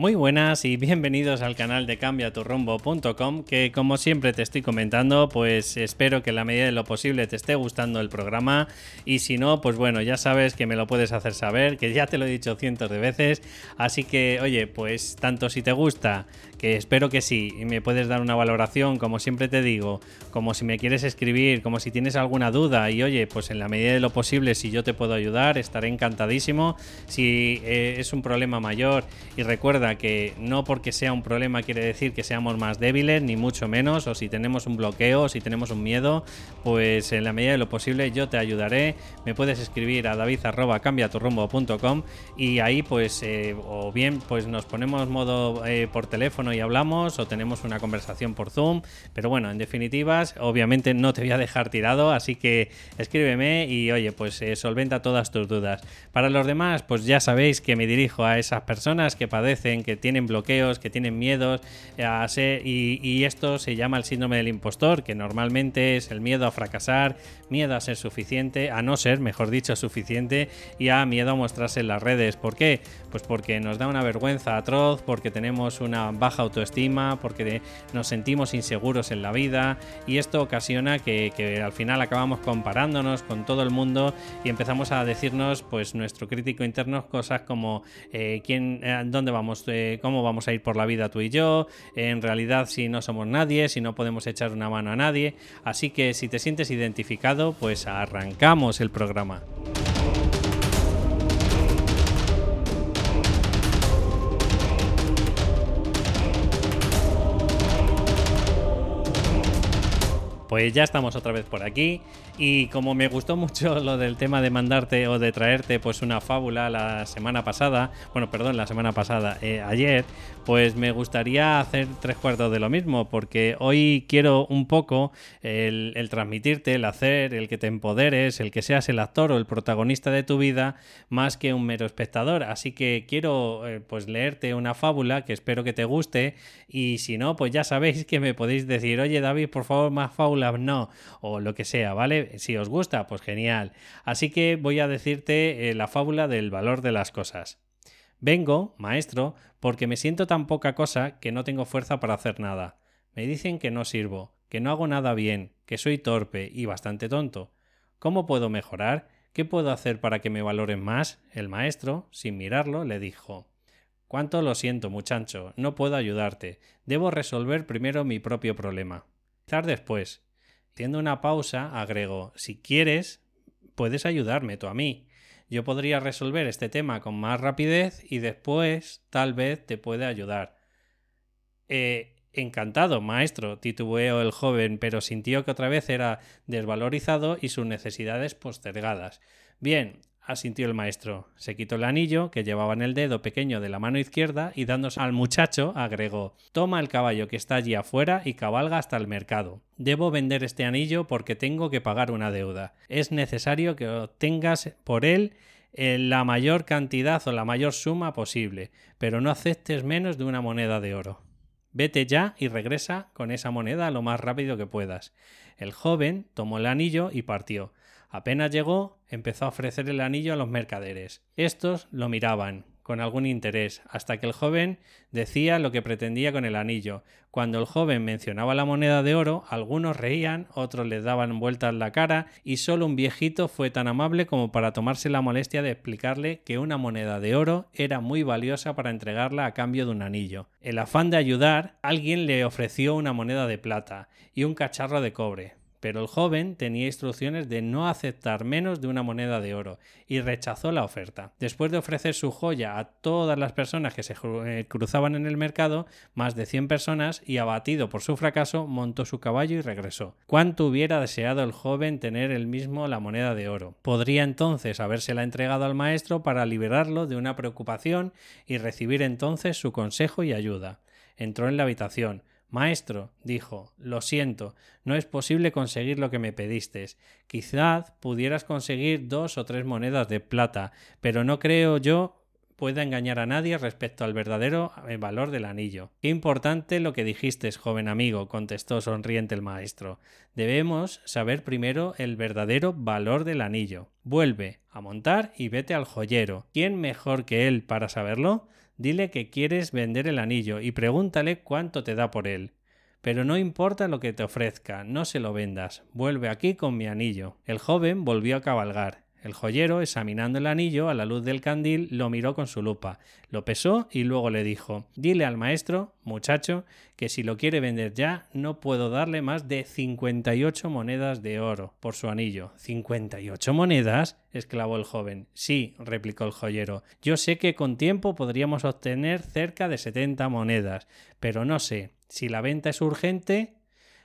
Muy buenas y bienvenidos al canal de cambiaturrumbo.com que como siempre te estoy comentando pues espero que en la medida de lo posible te esté gustando el programa y si no pues bueno ya sabes que me lo puedes hacer saber que ya te lo he dicho cientos de veces así que oye pues tanto si te gusta que espero que sí, y me puedes dar una valoración, como siempre te digo, como si me quieres escribir, como si tienes alguna duda, y oye, pues en la medida de lo posible, si yo te puedo ayudar, estaré encantadísimo. Si eh, es un problema mayor, y recuerda que no porque sea un problema quiere decir que seamos más débiles, ni mucho menos, o si tenemos un bloqueo, o si tenemos un miedo, pues en la medida de lo posible yo te ayudaré. Me puedes escribir a david.cambiaturrumbo.com y ahí pues, eh, o bien pues nos ponemos modo eh, por teléfono y hablamos o tenemos una conversación por Zoom. Pero bueno, en definitivas, obviamente no te voy a dejar tirado, así que escríbeme y oye, pues eh, solventa todas tus dudas. Para los demás, pues ya sabéis que me dirijo a esas personas que padecen, que tienen bloqueos, que tienen miedos eh, y esto se llama el síndrome del impostor, que normalmente es el miedo a fracasar, miedo a ser suficiente, a no ser, mejor dicho, suficiente y a miedo a mostrarse en las redes. ¿Por qué? Pues porque nos da una vergüenza atroz, porque tenemos una baja autoestima, porque nos sentimos inseguros en la vida y esto ocasiona que, al final acabamos comparándonos con todo el mundo y empezamos a decirnos, pues nuestro crítico interno, cosas como eh, quién, eh, dónde vamos, cómo vamos a ir por la vida tú y yo, en realidad si no somos nadie, si no podemos echar una mano a nadie. Así que si te sientes identificado, pues arrancamos el programa. Pues ya estamos otra vez por aquí y como me gustó mucho lo del tema de mandarte o de traerte pues una fábula la semana pasada, bueno, perdón, la semana pasada, eh, ayer, pues me gustaría hacer tres cuartos de lo mismo porque hoy quiero un poco el, transmitirte, el hacer, el que te empoderes, el que seas el actor o el protagonista de tu vida más que un mero espectador. Así que quiero eh, pues leerte una fábula que espero que te guste y si no, pues ya sabéis que me podéis decir, oye David, por favor, más no, o lo que sea, ¿vale? Si os gusta, pues genial. Así que voy a decirte eh, la fábula del valor de las cosas. Vengo, maestro, porque me siento tan poca cosa que no tengo fuerza para hacer nada. Me dicen que no sirvo, que no hago nada bien, que soy torpe y bastante tonto. ¿Cómo puedo mejorar? ¿Qué puedo hacer para que me valoren más? El maestro, sin mirarlo, le dijo Cuánto lo siento, muchacho, no puedo ayudarte. Debo resolver primero mi propio problema. Quizás después. Haciendo una pausa, agrego, si quieres, puedes ayudarme tú a mí. Yo podría resolver este tema con más rapidez y después tal vez te puede ayudar. Eh, encantado, maestro, titubeó el joven, pero sintió que otra vez era desvalorizado y sus necesidades postergadas. Bien, asintió el maestro. Se quitó el anillo que llevaba en el dedo pequeño de la mano izquierda y dándose al muchacho agregó Toma el caballo que está allí afuera y cabalga hasta el mercado. Debo vender este anillo porque tengo que pagar una deuda. Es necesario que obtengas por él eh, la mayor cantidad o la mayor suma posible, pero no aceptes menos de una moneda de oro. Vete ya y regresa con esa moneda lo más rápido que puedas. El joven tomó el anillo y partió. Apenas llegó, empezó a ofrecer el anillo a los mercaderes. Estos lo miraban con algún interés, hasta que el joven decía lo que pretendía con el anillo. Cuando el joven mencionaba la moneda de oro, algunos reían, otros le daban vueltas la cara, y solo un viejito fue tan amable como para tomarse la molestia de explicarle que una moneda de oro era muy valiosa para entregarla a cambio de un anillo. El afán de ayudar, alguien le ofreció una moneda de plata y un cacharro de cobre, pero el joven tenía instrucciones de no aceptar menos de una moneda de oro y rechazó la oferta. Después de ofrecer su joya a todas las personas que se eh, cruzaban en el mercado, más de 100 personas, y abatido por su fracaso, montó su caballo y regresó. ¿Cuánto hubiera deseado el joven tener el mismo la moneda de oro? Podría entonces habérsela entregado al maestro para liberarlo de una preocupación y recibir entonces su consejo y ayuda. Entró en la habitación, Maestro, dijo, lo siento, no es posible conseguir lo que me pediste. Quizás pudieras conseguir dos o tres monedas de plata, pero no creo yo pueda engañar a nadie respecto al verdadero eh, valor del anillo. Qué importante lo que dijiste, joven amigo, contestó sonriente el maestro. Debemos saber primero el verdadero valor del anillo. Vuelve a montar y vete al joyero. ¿Quién mejor que él para saberlo? Dile que quieres vender el anillo y pregúntale cuánto te da por él. Pero no importa lo que te ofrezca, no se lo vendas. Vuelve aquí con mi anillo. El joven volvió a cabalgar. El joyero, examinando el anillo a la luz del candil, lo miró con su lupa, lo pesó y luego le dijo Dile al maestro, muchacho, que si lo quiere vender ya, no puedo darle más de 58 monedas de oro por su anillo. ¿58 monedas? exclamó el joven. Sí, replicó el joyero. Yo sé que con tiempo podríamos obtener cerca de 70 monedas, pero no sé. Si la venta es urgente,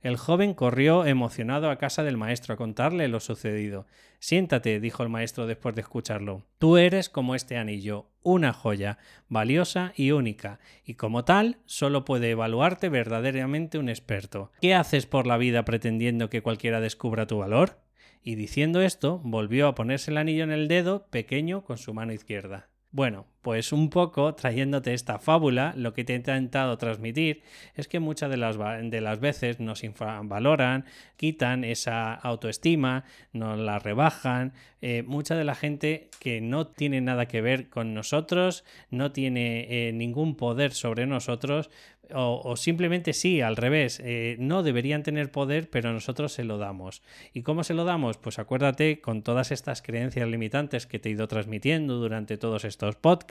el joven corrió emocionado a casa del maestro a contarle lo sucedido. Siéntate, dijo el maestro después de escucharlo. Tú eres como este anillo, una joya, valiosa y única, y como tal solo puede evaluarte verdaderamente un experto. ¿Qué haces por la vida pretendiendo que cualquiera descubra tu valor? Y diciendo esto, volvió a ponerse el anillo en el dedo pequeño con su mano izquierda. Bueno, pues un poco trayéndote esta fábula, lo que te he intentado transmitir es que muchas de las, de las veces nos infravaloran, quitan esa autoestima, nos la rebajan. Eh, mucha de la gente que no tiene nada que ver con nosotros, no tiene eh, ningún poder sobre nosotros, o, simplemente sí, al revés, eh, no deberían tener poder, pero nosotros se lo damos. ¿Y cómo se lo damos? Pues acuérdate con todas estas creencias limitantes que te he ido transmitiendo durante todos estos podcasts,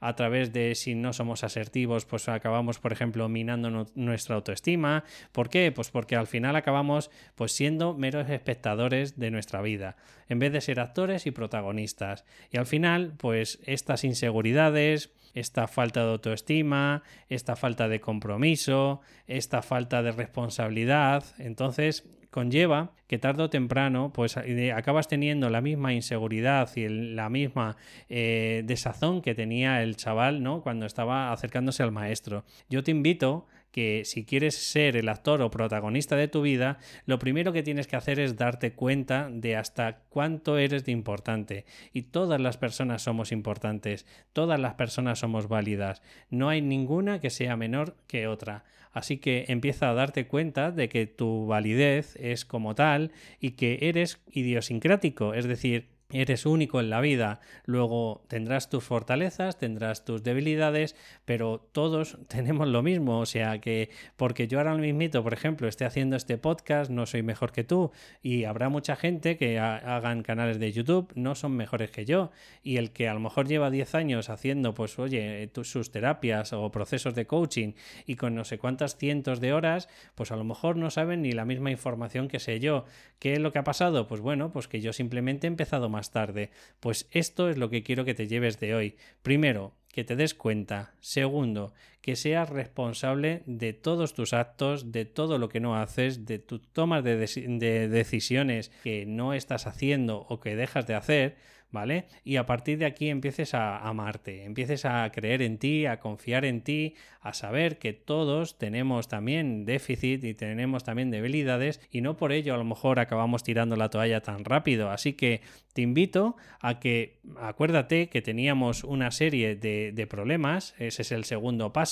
a través de si no somos asertivos, pues acabamos, por ejemplo, minando nuestra autoestima. ¿Por qué? Pues porque al final acabamos pues siendo meros espectadores de nuestra vida, en vez de ser actores y protagonistas. Y al final, pues estas inseguridades, esta falta de autoestima, esta falta de compromiso, esta falta de responsabilidad. Entonces conlleva que tarde o temprano pues acabas teniendo la misma inseguridad y la misma eh, desazón que tenía el chaval ¿no? cuando estaba acercándose al maestro. Yo te invito que si quieres ser el actor o protagonista de tu vida, lo primero que tienes que hacer es darte cuenta de hasta cuánto eres de importante. Y todas las personas somos importantes, todas las personas somos válidas, no hay ninguna que sea menor que otra. Así que empieza a darte cuenta de que tu validez es como tal y que eres idiosincrático, es decir, Eres único en la vida, luego tendrás tus fortalezas, tendrás tus debilidades, pero todos tenemos lo mismo, o sea que porque yo ahora mismito, por ejemplo, esté haciendo este podcast, no soy mejor que tú y habrá mucha gente que hagan canales de YouTube, no son mejores que yo y el que a lo mejor lleva 10 años haciendo, pues oye, sus terapias o procesos de coaching y con no sé cuántas cientos de horas, pues a lo mejor no saben ni la misma información que sé yo. ¿Qué es lo que ha pasado? Pues bueno, pues que yo simplemente he empezado más tarde. Pues esto es lo que quiero que te lleves de hoy. Primero, que te des cuenta. Segundo, que seas responsable de todos tus actos, de todo lo que no haces, de tus tomas de, de decisiones que no estás haciendo o que dejas de hacer ¿vale? Y a partir de aquí empieces a amarte, empieces a creer en ti, a confiar en ti, a saber que todos tenemos también déficit y tenemos también debilidades y no por ello a lo mejor acabamos tirando la toalla tan rápido. Así que te invito a que acuérdate que teníamos una serie de problemas, ese es el segundo paso.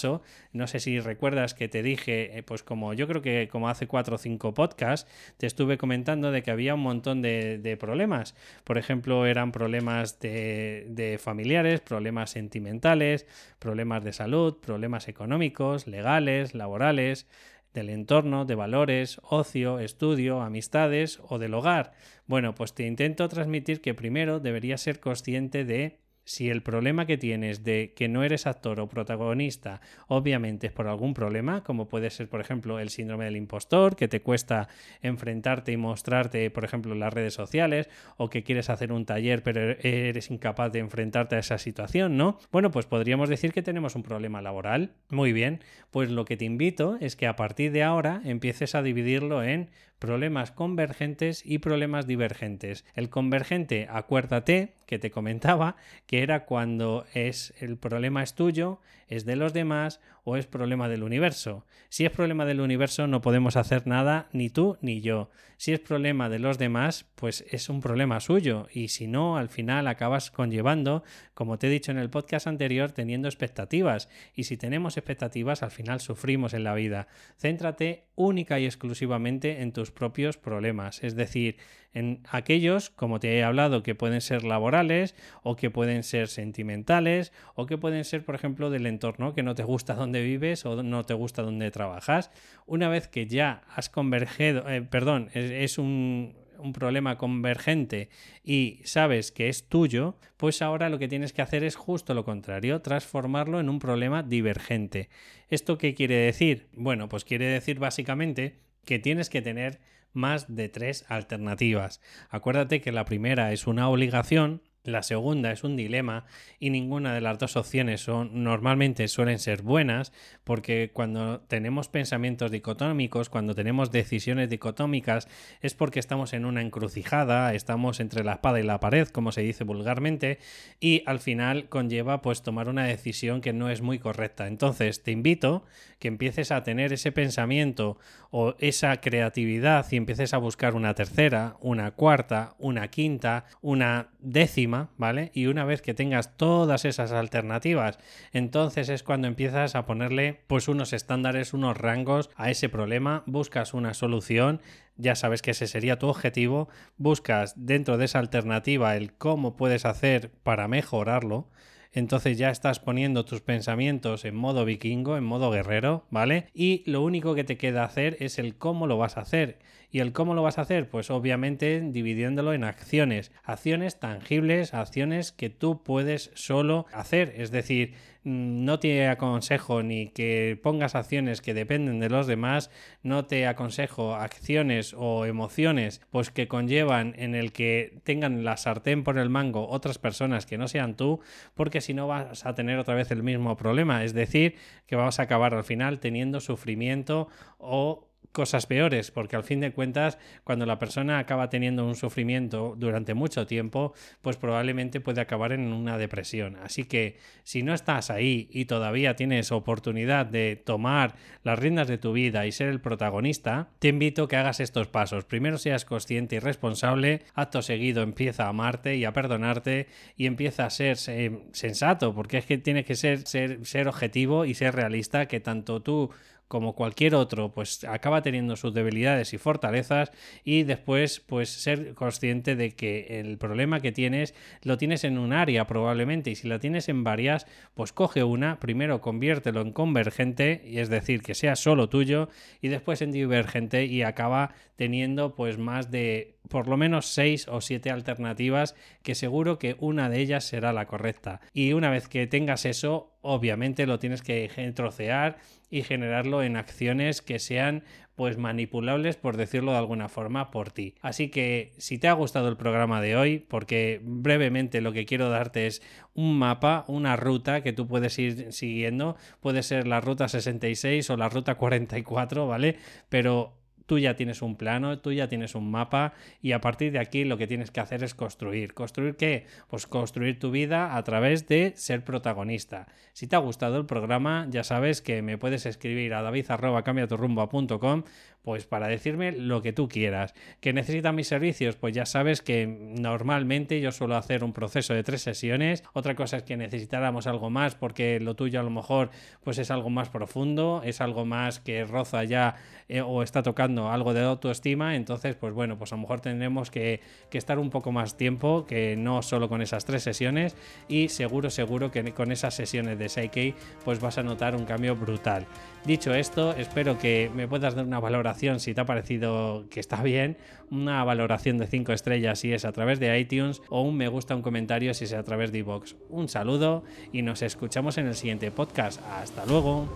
No sé si recuerdas que te dije, eh, pues como yo creo que como hace cuatro o cinco podcasts, te estuve comentando de que había un montón de, de problemas. Por ejemplo, eran problemas problemas de, familiares, problemas sentimentales, problemas de salud, problemas económicos, legales, laborales, del entorno, de valores, ocio, estudio, amistades o del hogar. Bueno, pues te intento transmitir que primero deberías ser consciente de si el problema que tienes de que no eres actor o protagonista obviamente es por algún problema, como puede ser por ejemplo el síndrome del impostor, que te cuesta enfrentarte y mostrarte por ejemplo en las redes sociales, o que quieres hacer un taller pero eres incapaz de enfrentarte a esa situación, ¿no? Bueno, pues podríamos decir que tenemos un problema laboral. Muy bien, pues lo que te invito es que a partir de ahora empieces a dividirlo en problemas convergentes y problemas divergentes. El convergente, acuérdate que te comentaba que era cuando es el problema es tuyo, es de los demás o es problema del universo. Si es problema del universo no podemos hacer nada ni tú ni yo. Si es problema de los demás, pues es un problema suyo y si no, al final acabas conllevando, como te he dicho en el podcast anterior, teniendo expectativas y si tenemos expectativas al final sufrimos en la vida. Céntrate única y exclusivamente en tus propios problemas, es decir, en aquellos, como te he hablado, que pueden ser laborales o que pueden ser sentimentales o que pueden ser, por ejemplo, del entorno, que no te gusta donde vives o no te gusta donde trabajas. Una vez que ya has convergido, eh, perdón, es, un, un problema convergente y sabes que es tuyo, pues ahora lo que tienes que hacer es justo lo contrario, transformarlo en un problema divergente. ¿Esto qué quiere decir? Bueno, pues quiere decir básicamente que tienes que tener más de tres alternativas. Acuérdate que la primera es una obligación, la segunda es un dilema y ninguna de las dos opciones son normalmente suelen ser buenas porque cuando tenemos pensamientos dicotómicos, cuando tenemos decisiones dicotómicas es porque estamos en una encrucijada, estamos entre la espada y la pared, como se dice vulgarmente, y al final conlleva pues tomar una decisión que no es muy correcta. Entonces, te invito que empieces a tener ese pensamiento o esa creatividad y empieces a buscar una tercera, una cuarta, una quinta, una décima ¿vale? Y una vez que tengas todas esas alternativas, entonces es cuando empiezas a ponerle pues unos estándares, unos rangos a ese problema, buscas una solución, ya sabes que ese sería tu objetivo, buscas dentro de esa alternativa el cómo puedes hacer para mejorarlo, entonces ya estás poniendo tus pensamientos en modo vikingo, en modo guerrero, ¿vale? Y lo único que te queda hacer es el cómo lo vas a hacer. ¿Y el cómo lo vas a hacer? Pues obviamente dividiéndolo en acciones, acciones tangibles, acciones que tú puedes solo hacer, es decir, mm, no te aconsejo ni que pongas acciones que dependen de los demás, no te aconsejo acciones o emociones pues que conllevan en el que tengan la sartén por el mango otras personas que no sean tú, porque si no vas a tener otra vez el mismo problema, es decir, que vamos a acabar al final teniendo sufrimiento o cosas peores, porque al fin de cuentas, cuando la persona acaba teniendo un sufrimiento durante mucho tiempo, pues probablemente puede acabar en una depresión. Así que si no estás ahí y todavía tienes oportunidad de tomar las riendas de tu vida y ser el protagonista, te invito a que hagas estos pasos. Primero seas consciente y responsable, acto seguido empieza a amarte y a perdonarte y empieza a ser sensato, porque es que tienes que ser, ser, ser objetivo y ser realista, que tanto tú como cualquier otro, pues acaba teniendo sus debilidades y fortalezas y después pues ser consciente de que el problema que tienes lo tienes en un área probablemente y si la tienes en varias, pues coge una, primero conviértelo en convergente y es decir, que sea solo tuyo y después en divergente y acaba teniendo pues más de por lo menos seis o siete alternativas que seguro que una de ellas será la correcta. Y una vez que tengas eso, obviamente lo tienes que trocear y generarlo en acciones que sean pues manipulables por decirlo de alguna forma por ti. Así que si te ha gustado el programa de hoy, porque brevemente lo que quiero darte es un mapa, una ruta que tú puedes ir siguiendo, puede ser la ruta 66 o la ruta 44, ¿vale? Pero tú ya tienes un plano, tú ya tienes un mapa y a partir de aquí lo que tienes que hacer es construir. ¿Construir qué? Pues construir tu vida a través de ser protagonista. Si te ha gustado el programa, ya sabes que me puedes escribir a david.cambiaturrumbo.com pues para decirme lo que tú quieras. ¿Que necesitan mis servicios? Pues ya sabes que normalmente yo suelo hacer un proceso de tres sesiones. Otra cosa es que necesitáramos algo más porque lo tuyo a lo mejor pues es algo más profundo, es algo más que roza ya eh, o está tocando algo de autoestima. Entonces, pues bueno, pues a lo mejor tendremos que, estar un poco más tiempo que no solo con esas tres sesiones y seguro, seguro que con esas sesiones de Psyche pues vas a notar un cambio brutal. Dicho esto, espero que me puedas dar una si te ha parecido que está bien, una valoración de 5 estrellas si es a través de iTunes o un me gusta, un comentario si es a través de iVoox. Un saludo y nos escuchamos en el siguiente podcast. Hasta luego.